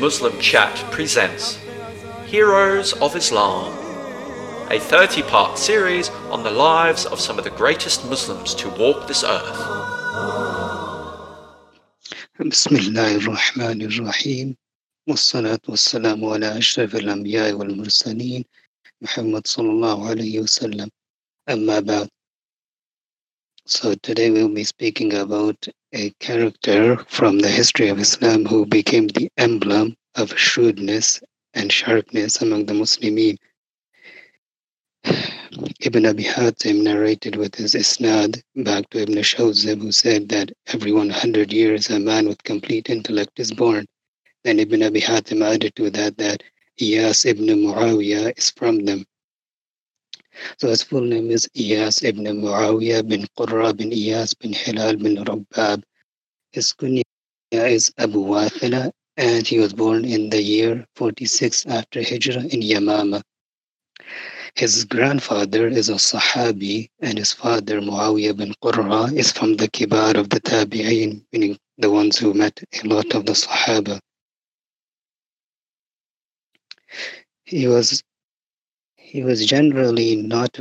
Muslim Chat presents Heroes of Islam, a 30 part series on the lives of some of the greatest Muslims to walk this earth. بسم الله الرحمن الرحيم والصلاة والسلام على أشرف الأنبياء والمرسلين محمد صلى الله عليه وسلم أما بعد So today we'll be speaking about a character from the history of Islam who became the emblem of shrewdness and sharpness among the Muslimin. Ibn Abi Hatim narrated with his isnad back to Ibn Shawzib who said that every 100 years a man with complete intellect is born. Then Ibn Abi Hatim added to that that Iyas ibn Muawiyah is from them. So his full name is Iyas ibn Muawiyah bin Qurra bin Iyas bin Hilal bin Rabbab. His kunya is Abu Wathila and he was born in the year 46 after Hijrah in Yamama. His grandfather is a Sahabi and his father Muawiyah bin Qurra is from the Kibar of the Tabi'in, meaning the ones who met a lot of the Sahaba. He was he was generally not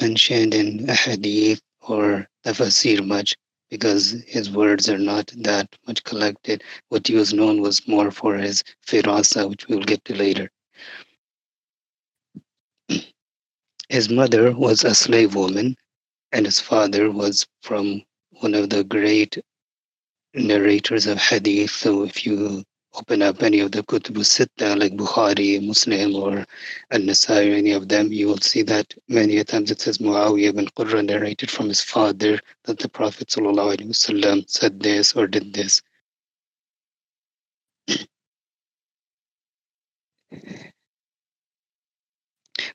mentioned in hadith or tafsir much because his words are not that much collected. What he was known was more for his firasa, which we'll get to later. His mother was a slave woman, and his father was from one of the great narrators of hadith. So if you open up any of the Kutub Sitta like Bukhari, Muslim, or An-Nasai, any of them, you will see that many times it says Muawiyah ibn Qurra narrated from his father that the Prophet ﷺ said this or did this.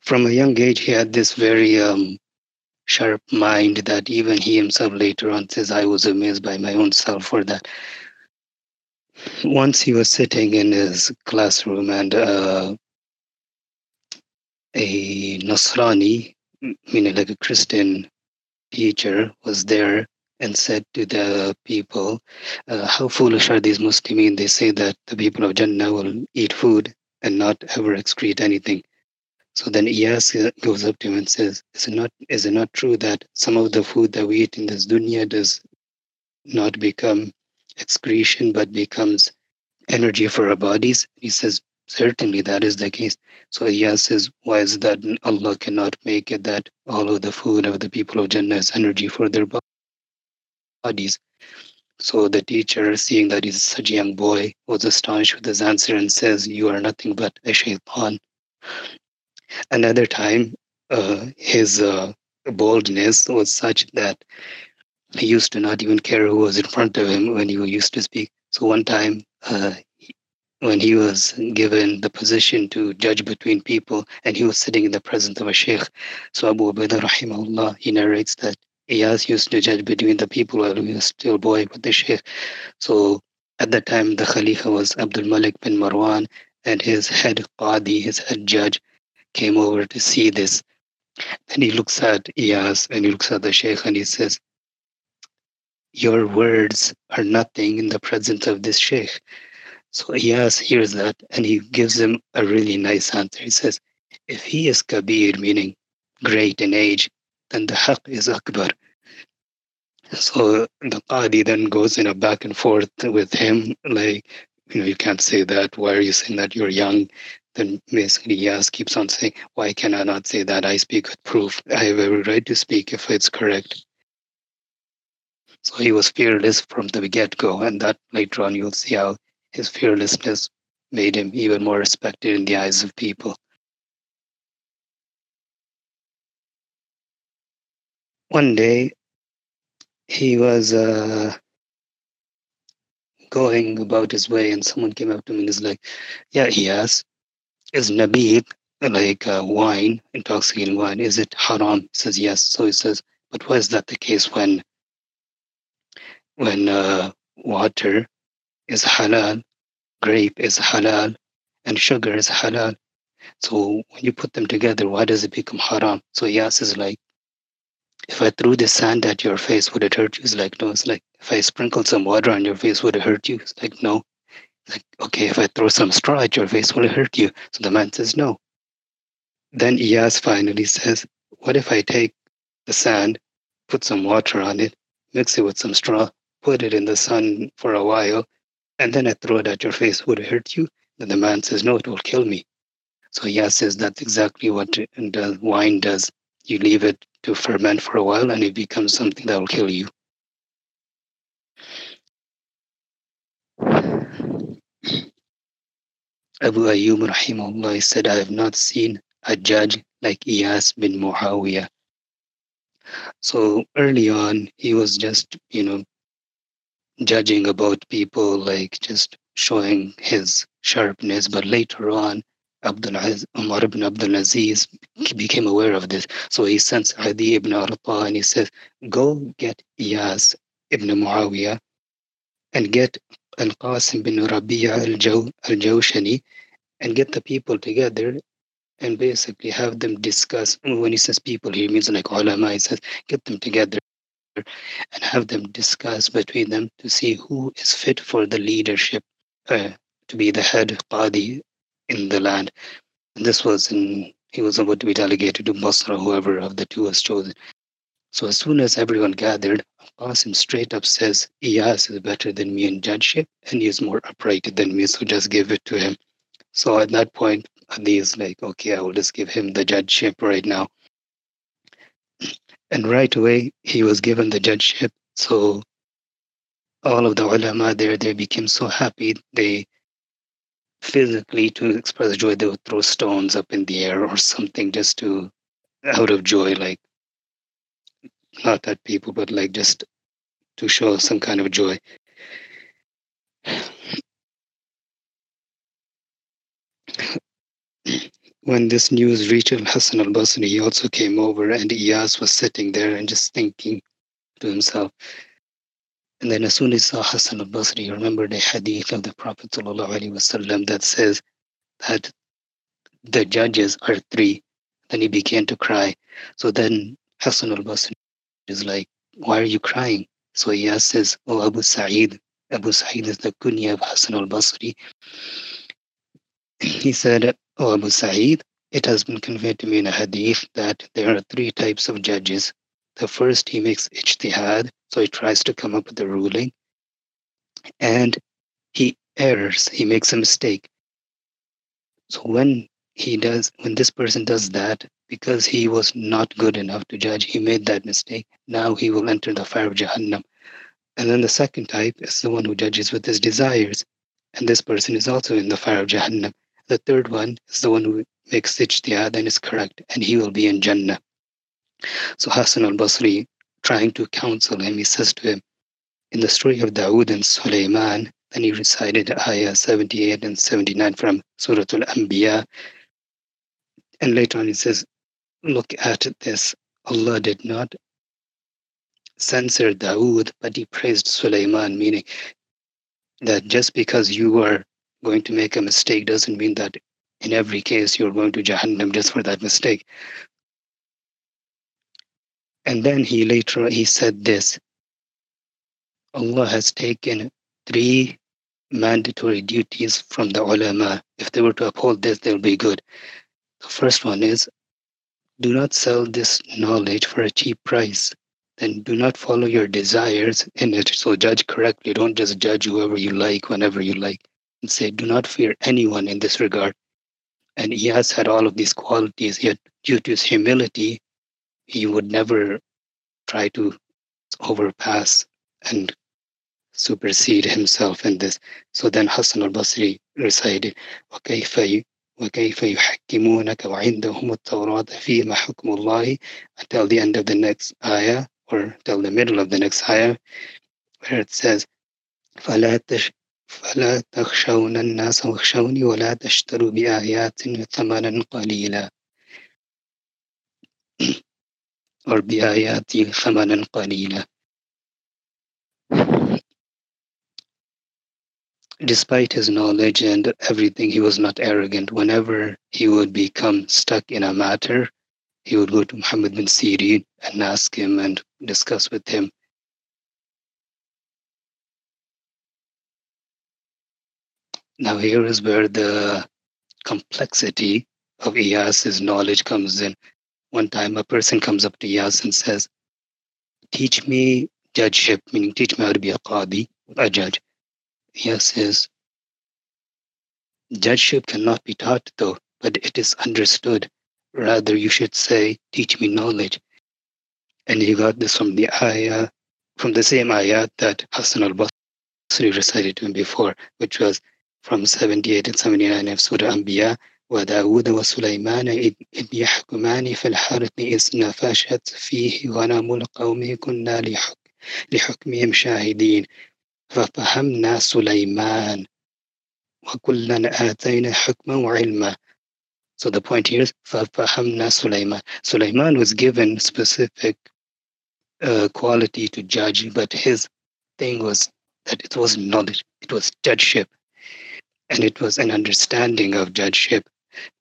From a young age, he had this very um, sharp mind that even he himself later on says, I was amazed by my own self for that once he was sitting in his classroom and uh, a Nasrani, meaning like a Christian teacher, was there and said to the people, uh, How foolish are these Muslims? They say that the people of Jannah will eat food and not ever excrete anything. So then Iyas goes up to him and says, is it, not, is it not true that some of the food that we eat in this dunya does not become excretion but becomes energy for our bodies? He says, certainly that is the case. So Iyas says, why is that Allah cannot make it that all of the food of the people of Jannah is energy for their bodies? So the teacher, seeing that he's such a young boy, was astonished with his answer and says, You are nothing but a shaitan. Another time, uh, his uh, boldness was such that he used to not even care who was in front of him when he used to speak. So one time, uh, when he was given the position to judge between people, and he was sitting in the presence of a sheikh, so Abu Ubaidah rahimahullah, he narrates that Iyas used to judge between the people while he was still boy with the sheikh. So at that time, the Khalifa was Abdul Malik bin Marwan, and his head qadi, his head judge, came over to see this. And he looks at Iyas and he looks at the sheikh and he says, your words are nothing in the presence of this sheikh. So Iyas hears that and he gives him a really nice answer. He says, if he is Kabir, meaning great in age, then the haq is Akbar. So the Qadi then goes in a back and forth with him, like, you know, you can't say that. Why are you saying that you're young? Then basically Iyas keeps on saying, why can I not say that? I speak with proof. I have every right to speak if it's correct. So he was fearless from the get go, and that later on you'll see how his fearlessness made him even more respected in the eyes of people. One day, he was uh, going about his way, and someone came up to him and is like, "Yeah, he asked, is nabid like uh, wine, intoxicating wine? Is it haram?" He says yes. So he says, "But why is that the case when when uh, water is halal, grape is halal, and sugar is halal. So when you put them together, why does it become haram? So Iyas is like, if I threw the sand at your face, would it hurt you? It's like, no. It's like, if I sprinkled some water on your face, would it hurt you? It's like, no. It's like, okay, if I throw some straw at your face, will it hurt you? So the man says, no. Then Iyas finally says, what if I take the sand, put some water on it, mix it with some straw, put it in the sun for a while, and then I throw it at your face, would it hurt you? Then the man says, no, it will kill me. So Iyas says that's exactly what wine does. You leave it to ferment for a while and it becomes something that will kill you. Abu Ayyub rahimahullah said, I have not seen a judge like Iyas bin Muawiyah. So early on, he was just, you know, judging about people, like just showing his sharpness. But later on, Abdul Aziz, Umar ibn Abdul Aziz became aware of this. So he sends Adi ibn Arta and he says, Go get Iyas ibn Muawiyah and get Al Qasim bin Rabi'a al Jawshani and get the people together and basically have them discuss. When he says people, he means like ulama, he says, get them together and have them discuss between them to see who is fit for the leadership uh, to be the head qadi in the land. And this was in, he was about to be delegated to Basra, whoever of the two was chosen. So as soon as everyone gathered, Qasim straight up says, Iyas is better than me in judgeship and he is more upright than me, so just give it to him. So at that point, Adi is like, okay, I will just give him the judgeship right now. And right away, he was given the judgeship. So all of the ulama there, they became so happy. They physically, to express joy, they would throw stones up in the air or something just to, out of joy, like, not at people, but like just to show some kind of joy. When this news reached Al Hassan al Basri, he also came over, and Iyas was sitting there and just thinking to himself. And then, as soon as he saw Hassan al Basri, he remembered a hadith of the Prophet ﷺ that says that the judges are three. Then he began to cry. So then Hassan al Basri is like, Why are you crying? So Iyas says, Oh, Abu Sa'id. Abu Sa'id is the kunya of Hassan al Basri. He said, Abu Sa'id, it has been conveyed to me in a hadith that there are three types of judges. The first, he makes ijtihad, so he tries to come up with a ruling, and he errs, he makes a mistake. So when he does, when this person does that, because he was not good enough to judge, he made that mistake. Now he will enter the fire of Jahannam. And then the second type is the one who judges with his desires. And this person is also in the fire of Jahannam. The third one is the one who makes ijtihad and is correct, and he will be in Jannah. So Hassan al Basri, trying to counsel him, he says to him, in the story of Dawood and Sulaiman, then he recited ayah 78 and 79 from Surah Al Anbiya. And later on, he says, Look at this. Allah did not censor Dawood, but he praised Sulaiman, meaning that just because you are going to make a mistake doesn't mean that in every case you're going to Jahannam just for that mistake. And then he later he said this Allah has taken three mandatory duties from the ulama. If they were to uphold this, they'll be good. The first one is do not sell this knowledge for a cheap price. Then do not follow your desires in it. So judge correctly. Don't just judge whoever you like whenever you like and say, Do not fear anyone in this regard. And he has had all of these qualities, yet due to his humility, he would never try to overpass and supersede himself in this. So then Hassan al-Basri recited, وَكَيْفَ وكيف يحكمونك وعندهم التوراة فيما حكم الله until the end of the next ayah or till the middle of the next ayah where it says فلا تش فلا تخشون الناس واخشوني ولا تشتروا بآياتي ثمنا قليلا or بآياتي ثمنا قليلا Despite his knowledge and everything, he was not arrogant. Whenever he would become stuck in a matter, he would go to Muhammad bin Sirin and ask him and discuss with him. Now, here is where the complexity of Iyas's knowledge comes in. One time, a person comes up to Iyas and says, Teach me judgeship, meaning teach me how to be a qadi, a judge. Iyas says, Judgeship cannot be taught, though, but it is understood. Rather, you should say, Teach me knowledge. And he got this from the ayah, from the same ayah that Hassan al Basri recited to him before, which was from 78 and 79 of Surah Anbiya. وداود وسليمان إذ يحكمان في الحرث إذ نفشت فيه غنم القوم كنا لحكمهم شاهدين ففهمنا سليمان وكلا آتينا حكما وعلما so the point here is فَفَهَمْنَا Sulaiman. Sulaiman was given specific uh, quality to judge, but his thing was that it was knowledge, it was judgeship, and it was an understanding of judgeship.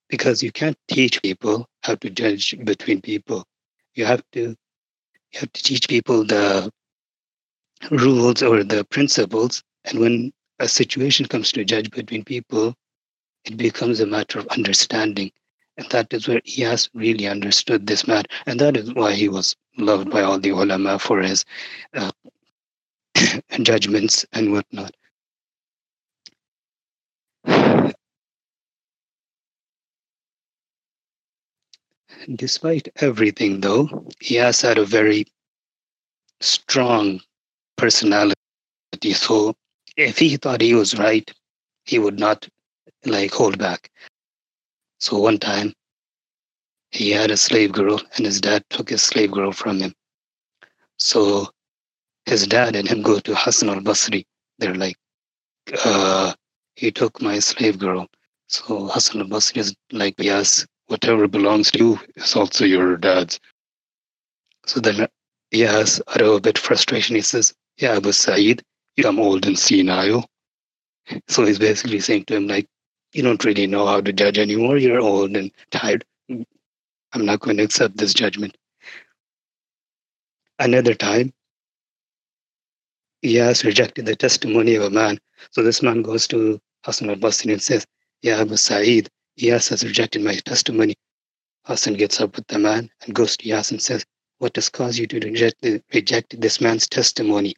Because you can't teach people how to judge between people. You have to you have to teach people the rules or the principles, and when a situation comes to judge between people, it becomes a matter of understanding. And that is where Iyas really understood this matter. And that is why he was loved by all the ulama for his uh, judgments and whatnot. Despite everything, though, Iyas had a very strong personality. So if he thought he was right, he would not like hold back. So one time he had a slave girl and his dad took his slave girl from him. So his dad and him go to Hassan al Basri. They're like, uh, he took my slave girl. So Hassan al Basri is like, yes, whatever belongs to you is also your dad's. So then, yes, out of a bit frustration, he says, yeah, Abu Sa'id, I'm old and senile. So he's basically saying to him, like, you don't really know how to judge anymore. You're old and tired. I'm not going to accept this judgment. Another time, he has rejected the testimony of a man. So this man goes to Hassan al Basri and says, Yeah, Abu Sa'id, Iyas has rejected my testimony. Hassan gets up with the man and goes to Iyas and says, What has caused you to reject, reject this man's testimony?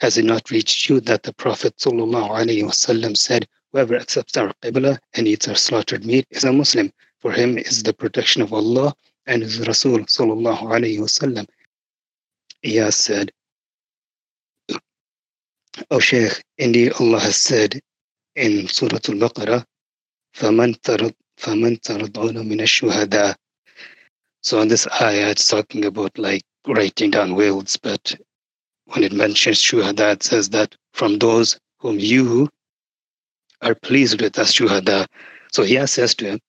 Has it not reached you that the Prophet ﷺ said, Whoever accepts our Qibla and eats our slaughtered meat is a Muslim. For him is the protection of Allah and his Rasul alayhi wasallam. Said, Oh Shaykh, indeed Allah has said in Surah Al-Baqarah, فَمَنْ تَرَضْ فَمَنْ تَرَضْعُونَ مِنَ الشُّهَدَاءِ So in this ayah, it's talking about like writing down wills, but when it mentions shuhada, it says that from those whom you are pleased with as shuhada. So he says to him,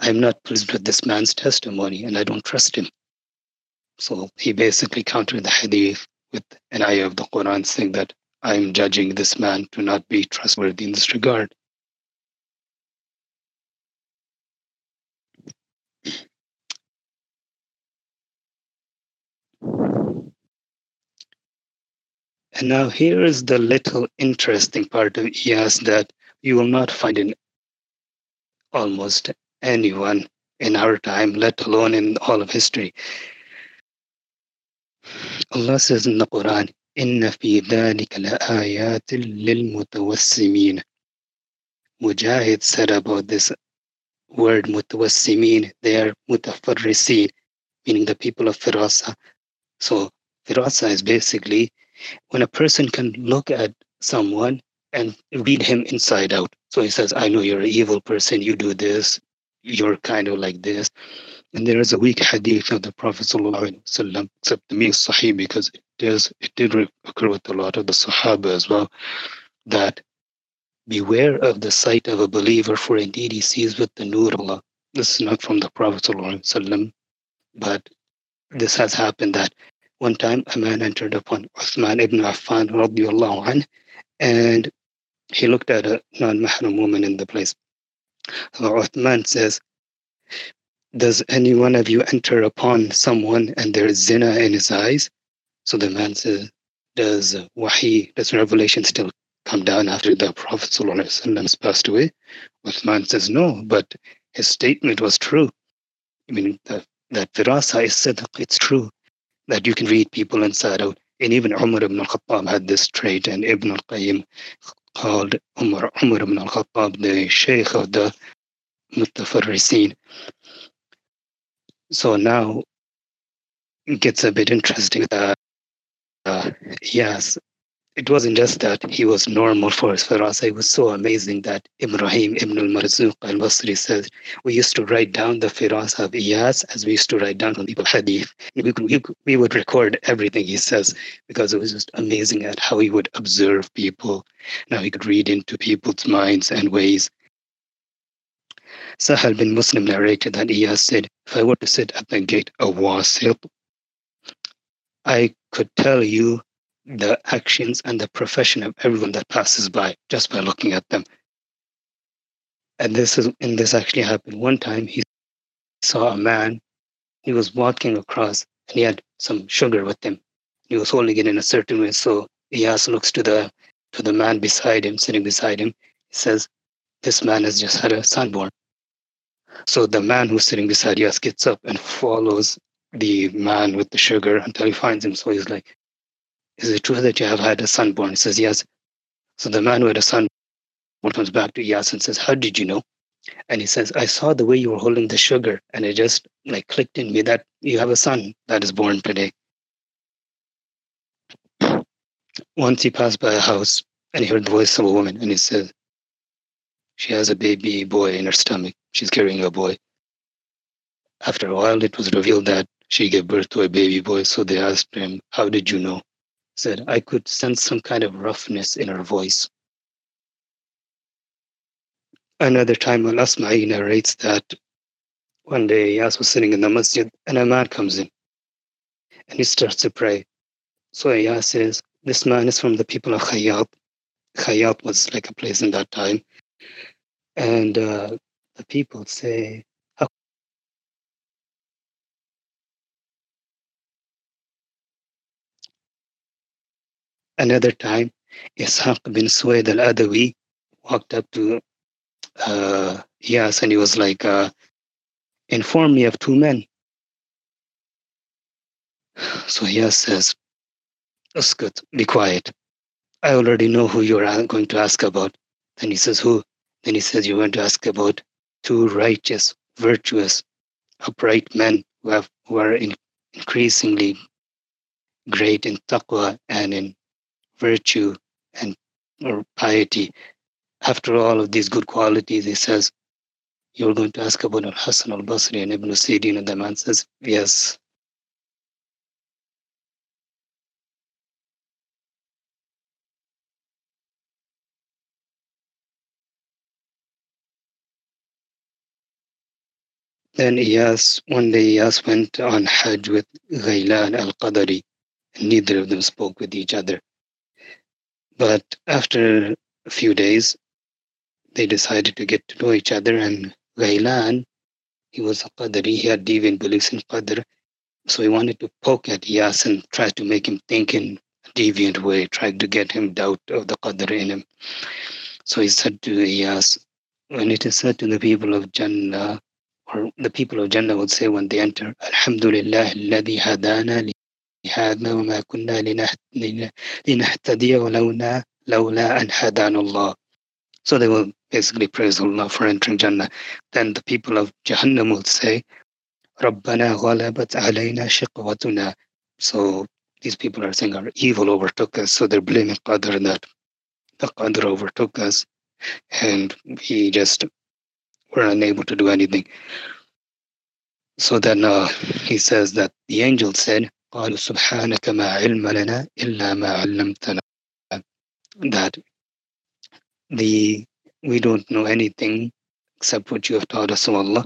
I'm not pleased with this man's testimony and I don't trust him. So he basically countered the hadith with an ayah of the Quran saying that I'm judging this man to not be trustworthy in this regard. And now here is the little interesting part of Iyas that you will not find in almost anyone in our time, let alone in all of history. Allah says in the Quran, إن في ذلك لآيات للمتوسمين. Mujahid said about this word mutawassimin, they are mutafarrisin, meaning the people of Firasa. So Firasa is basically when a person can look at someone and read him inside out. So he says, I know you're an evil person, you do this, you're kind of like this. And there is a weak hadith of the Prophet ﷺ, except the me Sahih because it does it did occur with a lot of the Sahaba as well, that beware of the sight of a believer, for indeed he sees with the nur Allah. This is not from the Prophet ﷺ, but this has happened that one time a man entered upon Uthman ibn Affan radiallahu anh, and he looked at a non-mahram woman in the place. So Uthman says, Does any one of you enter upon someone and there is zina in his eyes? So the man says, Does wahi, does revelation still come down after the Prophet has passed away? Uthman says, No, but his statement was true. I mean, the, that firasa is it's true that you can read people inside out. And even Umar ibn al-Khattab had this trait, and Ibn al-Qayyim called Umar, Umar ibn al-Khattab the Sheikh of the Mutafarrisin. So now it gets a bit interesting. Uh, uh, yes, it wasn't just that he was normal for his firasa. It was so amazing that Ibrahim ibn al-Marzuq al-Basri says, we used to write down the firasa of Iyas as we used to write down people hadith. We, we, we would record everything he says because it was just amazing at how he would observe people. Now he could read into people's minds and ways. Sahal bin Muslim narrated that Iyas said, if I were to sit at the gate of Wasil, I could tell you the actions and the profession of everyone that passes by just by looking at them. And this is and this actually happened one time. He saw a man. He was walking across, and he had some sugar with him. He was holding it in a certain way. So Iyas looks to the to the man beside him, sitting beside him. He says, "This man has just had a son born." So the man who's sitting beside Iyas gets up and follows the man with the sugar until he finds him. So he's like, is it true that you have had a son born? He says, Yes. So the man who had a son comes back to Iyas and says, How did you know? And he says, I saw the way you were holding the sugar, and it just like clicked in me that you have a son that is born today. Once he passed by a house and he heard the voice of a woman, and he said, She has a baby boy in her stomach. She's carrying a boy. After a while, it was revealed that she gave birth to a baby boy. So they asked him, How did you know? Said I could sense some kind of roughness in her voice. Another time, Al Asma'i narrates that one day Iyas was sitting in the masjid and a man comes in and he starts to pray. So Iyas says, This man is from the people of Khayyat. Khayyat was like a place in that time. And uh, the people say, Another time, Ishaq bin Suwaid al-Adawi walked up to uh, Iyas and he was like, uh, inform me of two men. So Iyas says, Uskut, be quiet. I already know who you're going to ask about. Then he says, who? Then he says, you're going to ask about two righteous, virtuous, upright men who, have, who are in, increasingly great in taqwa and in virtue and or piety. After all of these good qualities, he says, You're going to ask about Al Hassan al Basri and Ibn Sirin, and the man says, Yes. Then Iyas, one day Iyas went on Hajj with Ghailan al-Qadari, and neither of them spoke with each other. But after a few days, they decided to get to know each other. And Ghailan, he was a Qadri, he had deviant beliefs in Qadr. So he wanted to poke at Yas and try to make him think in a deviant way, tried to get him doubt of the Qadr in him. So he said to Yas, when it is said to the people of Jannah, or the people of Jannah would say when they enter, Alhamdulillah, alladhi hadana هذا وما كنا لنهتدي ولولا لولا أن هدانا الله So they will basically praise Allah for entering Jannah. Then the people of Jahannam will say, رَبَّنَا غَلَبَتْ عَلَيْنَا شِقْوَتُنَا So these people are saying our evil overtook us. So they're blaming Qadr that the Qadr overtook us and we just were unable to do anything. So then uh, he says that the angel said, قالوا سبحانك ما علم لنا إلا ما علمتنا that the we don't know anything except what you have taught us, O Allah.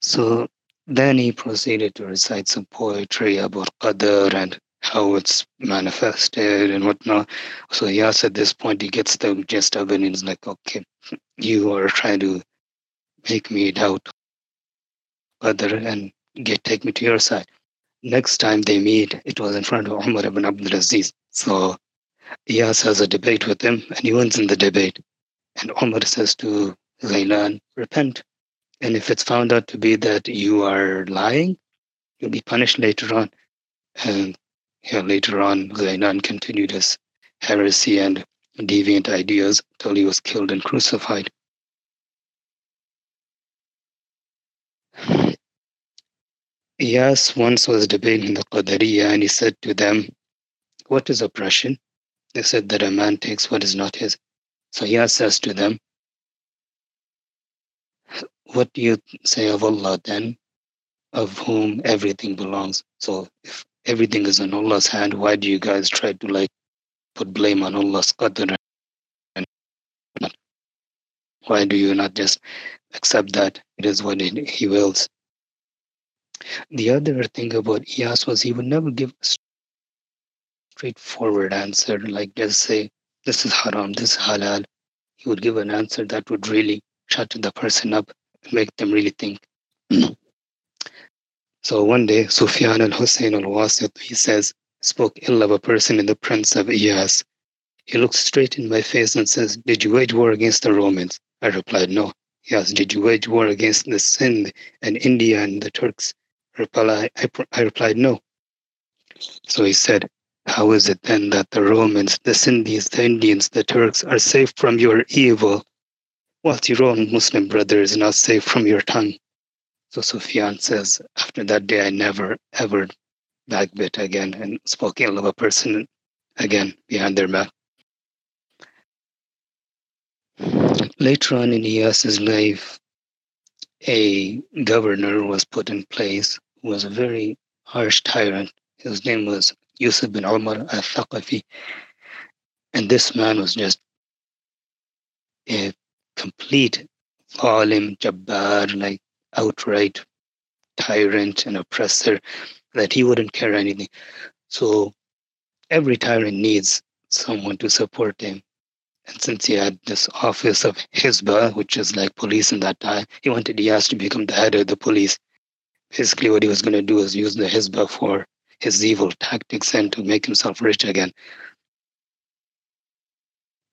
So then he proceeded to recite some poetry about Qadr and how it's manifested and whatnot. So yes, at this point he gets the gist of it and he's like, okay, you are trying to make me doubt Qadr and get take me to your side. Next time they meet, it was in front of Umar ibn Abdul Aziz. So Iyas has a debate with him and he wins in the debate. And Umar says to Ghailan, repent. And if it's found out to be that you are lying, you'll be punished later on. And yeah, later on, Ghailan continued his heresy and deviant ideas till he was killed and crucified. Iyas once was debating the Qadariya and he said to them, What is oppression? They said that a man takes what is not his. So Iyas says to them, What do you say of Allah then, of whom everything belongs? So if everything is in Allah's hand, why do you guys try to like put blame on Allah's qadr? And why do you not just accept that it is what He wills? The other thing about Iyas was he would never give a straightforward answer, like just say, this is haram, this is halal. He would give an answer that would really shut the person up and make them really think. so one day, Sufyan al Hussein al Wasit, he says, spoke ill of a person in the Prince of Iyas. He looked straight in my face and says, Did you wage war against the Romans? I replied, No. He asked, Did you wage war against the Sindh and India and the Turks? I replied, no. So he said, how is it then that the Romans, the Sindhis, the Indians, the Turks are safe from your evil, whilst your own Muslim brother is not safe from your tongue? So Sufyan says, after that day, I never ever backbit again and spoke ill of a person again behind their back. Later on in Iyas's life, a governor was put in place was a very harsh tyrant. His name was Yusuf bin Umar al-Thaqafi. And this man was just a complete zalim, jabbar, like outright tyrant and oppressor, that he wouldn't care anything. So every tyrant needs someone to support him. And since he had this office of Hizbah, which is like police in that time, he wanted Iyas to become the head of the police basically what he was going to do is use the Hizbah for his evil tactics and to make himself rich again.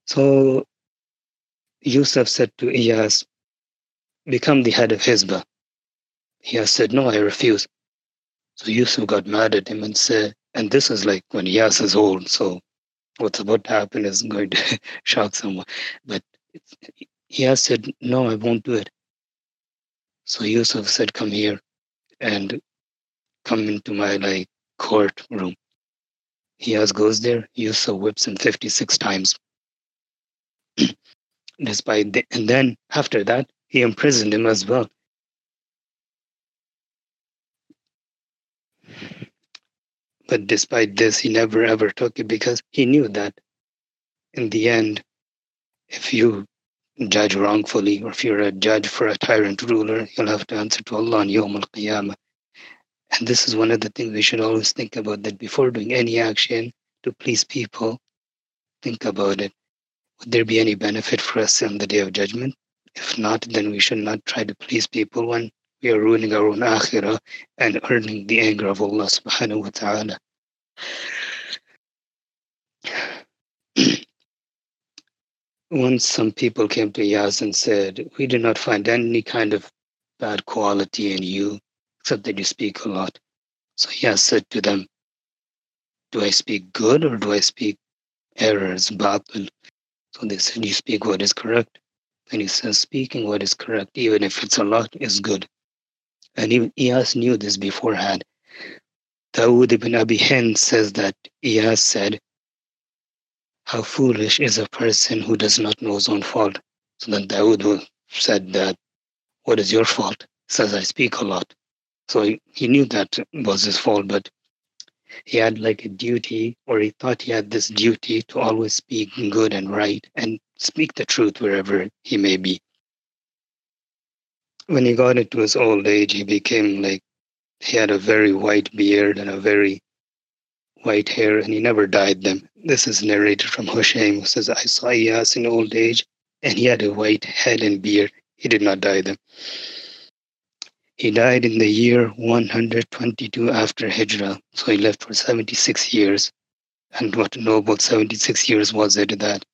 So Yusuf said to Iyas, become the head of Hizbah. Iyas said, no, I refuse. So Yusuf got mad at him and said, and this is like when Iyas is old, so what's about to happen is going to shock someone. But Iyas said, no, I won't do it. So Yusuf said, come here and come into my like courtroom. He has goes there, Yusuf whips him 56 times. Despite the, and then after that, he imprisoned him as well. But despite this, he never ever took it because he knew that in the end, if you judge wrongfully, or if you're a judge for a tyrant ruler, you'll have to answer to Allah on Yawm al Qiyamah. And this is one of the things we should always think about that before doing any action to please people, think about it. Would there be any benefit for us on the day of judgment? If not, then we should not try to please people when we are ruining our own akhirah and earning the anger of Allah subhanahu wa ta'ala. Once some people came to Iyas and said, We do not find any kind of bad quality in you, except that you speak a lot. So Iyas said to them, Do I speak good or do I speak errors, batil? So they said, You speak what is correct. And he says, Speaking what is correct, even if it's a lot, is good. And even Iyas knew this beforehand. Dawood ibn Abi Hind says that Iyas said, how foolish is a person who does not know his own fault. So then Dawood said that, what is your fault? He says, I speak a lot. So he, he knew that was his fault, but he had like a duty, or he thought he had this duty to always speak good and right and speak the truth wherever he may be. When he got into his old age, he became like, he had a very white beard and a very white hair, and he never dyed them. This is narrated from Hushaym, who says, I saw Iyas in old age, and he had a white head and beard. He did not dye them. He died in the year 122 after Hijrah, so he lived for 76 years. And what know 76 years was it that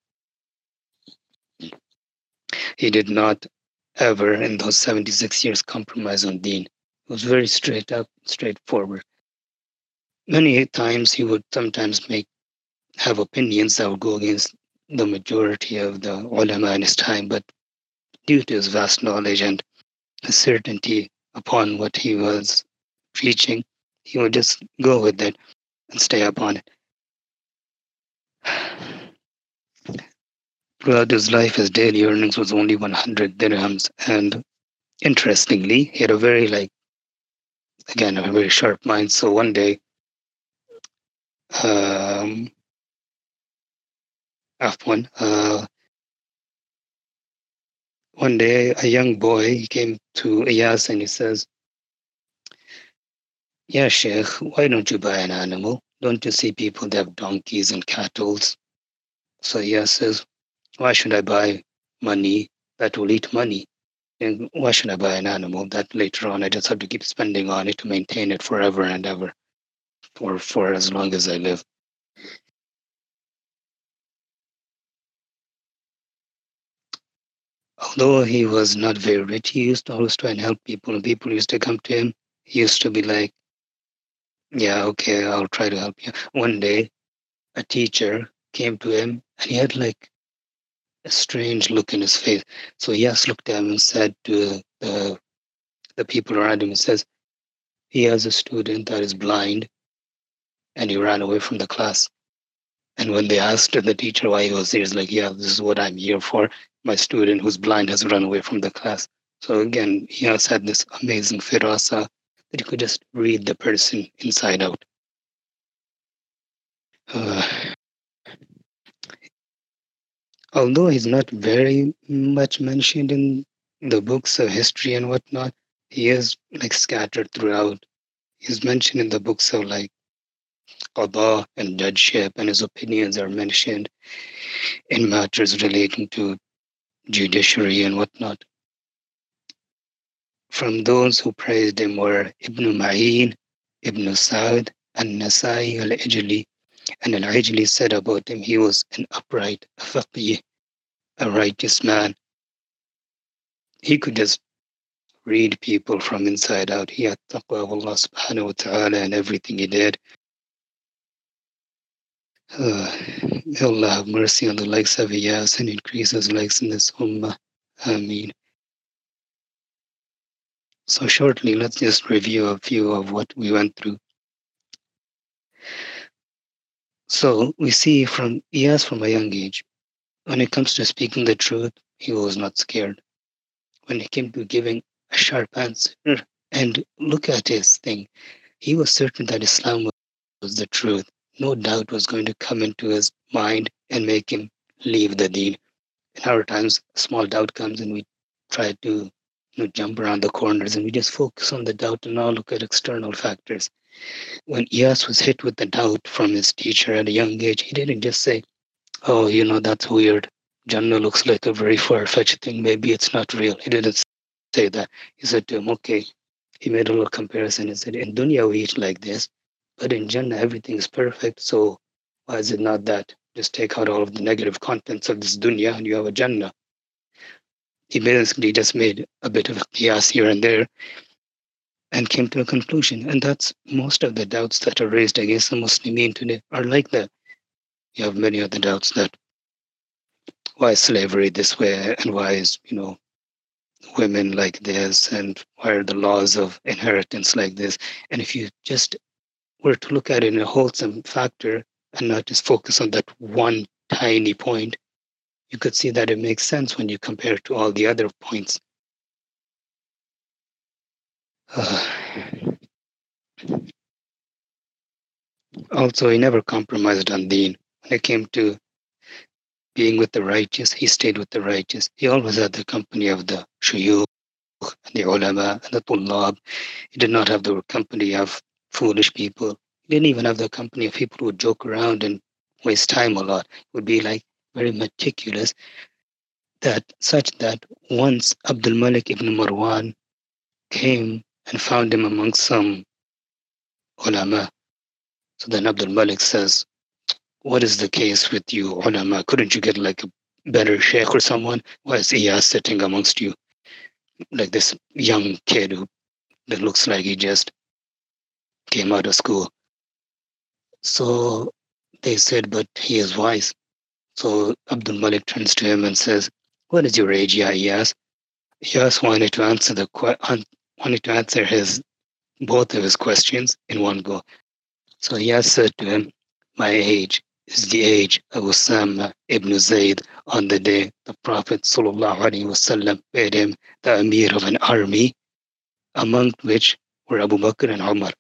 he did not ever in those 76 years compromise on deen. He was very straight up, straightforward. Many times he would sometimes make have opinions that would go against the majority of the ulama in his time, but due to his vast knowledge and certainty upon what he was preaching, he would just go with it and stay upon it. Throughout his life, his daily earnings was only 100 dirhams. And interestingly, he had a very, like, again, a very sharp mind. So one day, um, uh, one day a young boy came to Iyas and he says, Yeah, Sheikh, why don't you buy an animal? Don't you see people that have donkeys and cattle? So Iyas says, why should I buy money that will eat money? And why should I buy an animal that later on I just have to keep spending on it to maintain it forever and ever for, for as long as I live? Although he was not very rich, he used to always try and help people. People used to come to him. He used to be like, Yeah, okay, I'll try to help you. One day, a teacher came to him and he had like a strange look in his face. So Iyas looked at him and said to the, the people around him, he says, he has a student that is blind and he ran away from the class. And when they asked the teacher why he was there, he's like, yeah, this is what I'm here for. My student who's blind has run away from the class. So again, he has had this amazing firasa that he could just read the person inside out. Uh, although he's not very much mentioned in the books of history and whatnot, he is like scattered throughout. He's mentioned in the books of like qada and judgeship, and his opinions are mentioned in matters relating to judiciary and whatnot. From those who praised him were Ibn Ma'in, Ibn Sa'd, and Nasai al-Ijli, and Al-Ijli said about him, he was an upright, faqih, a righteous man. He could just read people from inside out. He had taqwa of Allah subhanahu wa ta'ala and everything he did. Uh, Allah have mercy on the likes of Iyas and increase his likes in this ummah. Ameen. So shortly, let's just review a few of what we went through. So we see from Iyas from a young age, when it comes to speaking the truth, he was not scared. When it came to giving a sharp answer, and look at his thing, he was certain that Islam was the truth. No doubt was going to come into his mind and make him leave the deen. In our times, small doubt comes and we try to you know, jump around the corners and we just focus on the doubt and not look at external factors when Iyas was hit with the doubt from his teacher at a young age, he didn't just say, Oh, you know, that's weird. Jannah looks like a very far fetched thing. Maybe it's not real. He didn't say that. He said to him, Okay. He made a little comparison. He said, In dunya, we eat like this, but in Jannah, everything is perfect. So why is it not that? Just take out all of the negative contents of this dunya and you have a Jannah. He basically just made a bit of a qiyas here and there and came to a conclusion. And that's most of the doubts that are raised against the Muslimin today are like that. You have many other doubts that why is slavery this way and why is, you know, women like this and why are the laws of inheritance like this? And if you just were to look at it in a wholesome factor and not just focus on that one tiny point, you could see that it makes sense when you compare it to all the other points also, he never compromised on deen. When it came to being with the righteous, he stayed with the righteous. He always had the company of the shuyukh, the ulama, and the tullab. He did not have the company of foolish people. He didn't even have the company of people who would joke around and waste time a lot. He would be like very meticulous that such that once Abdul Malik ibn Marwan came and found him among some ulama. So then Abdul Malik says, What is the case with you, ulama? Couldn't you get like a better sheikh or someone? Why is Iyas sitting amongst you? Like this young kid who that looks like he just came out of school. So they said, But he is wise. So Abdul Malik turns to him and says, What is your age, Ya Iyas? Iyas wanted to answer the wanted to answer his both of his questions in one go. So Iyas said to him, My age is the age of Usama ibn Zayd on the day the Prophet wasallam made him the Amir of an army, among which were Abu Bakr and Umar.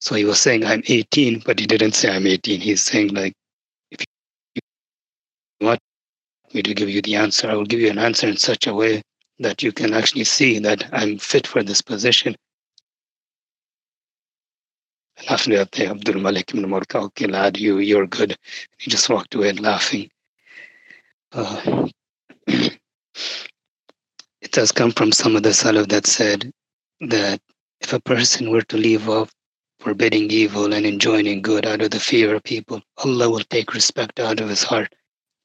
So he was saying, I'm 18, but he didn't say I'm 18. He's saying, like, if you want me to give you the answer, I will give you an answer in such a way that you can actually see that I'm fit for this position. And after that, Abdul Malik ibn Murta, okay, lad, you, you're good. He just walked away laughing. Uh, it has come from some of the Salaf that said that if a person were to leave off forbidding evil and enjoining good out of the fear of people, Allah will take respect out of his heart.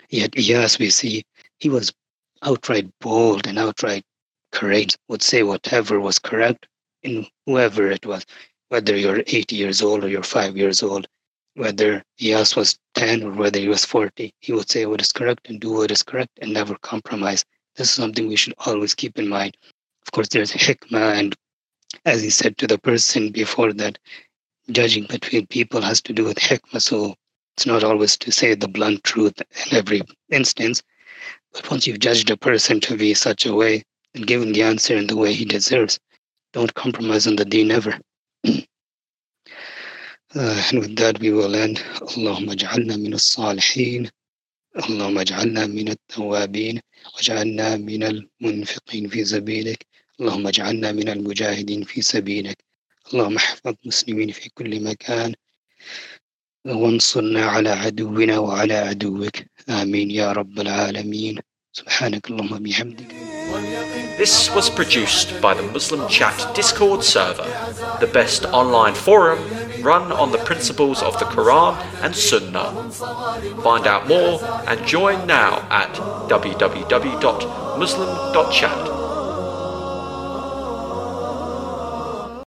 Yet, yes, we see he was outright bold and outright courageous, would say whatever was correct in whoever it was, whether you're 80 years old or you're five years old, whether Iyas was 10 or whether he was 40, he would say what is correct and do what is correct and never compromise. This is something we should always keep in mind. Of course, there's hikmah and as he said to the person before that, judging between people has to do with hikmah. So it's not always to say the blunt truth in every instance. But once you've judged a person to be such a way and given the answer in the way he deserves, don't compromise on the deen ever. uh, and with that we will end. Allahumma ja'alna min as-salihin. اللهم اجعلنا من التوابين واجعلنا من المنفقين في سبيلك اللهم اجعلنا من المجاهدين في سبيلك اللهم احفظ المسلمين في كل مكان وانصرنا على عدونا وعلى عدوك آمين يا رب العالمين سبحانك اللهم بحمدك This was produced by the Muslim Chat Discord server, the best online forum run on the principles of the Quran and Sunnah. Find out more and join now at www.muslim.chat.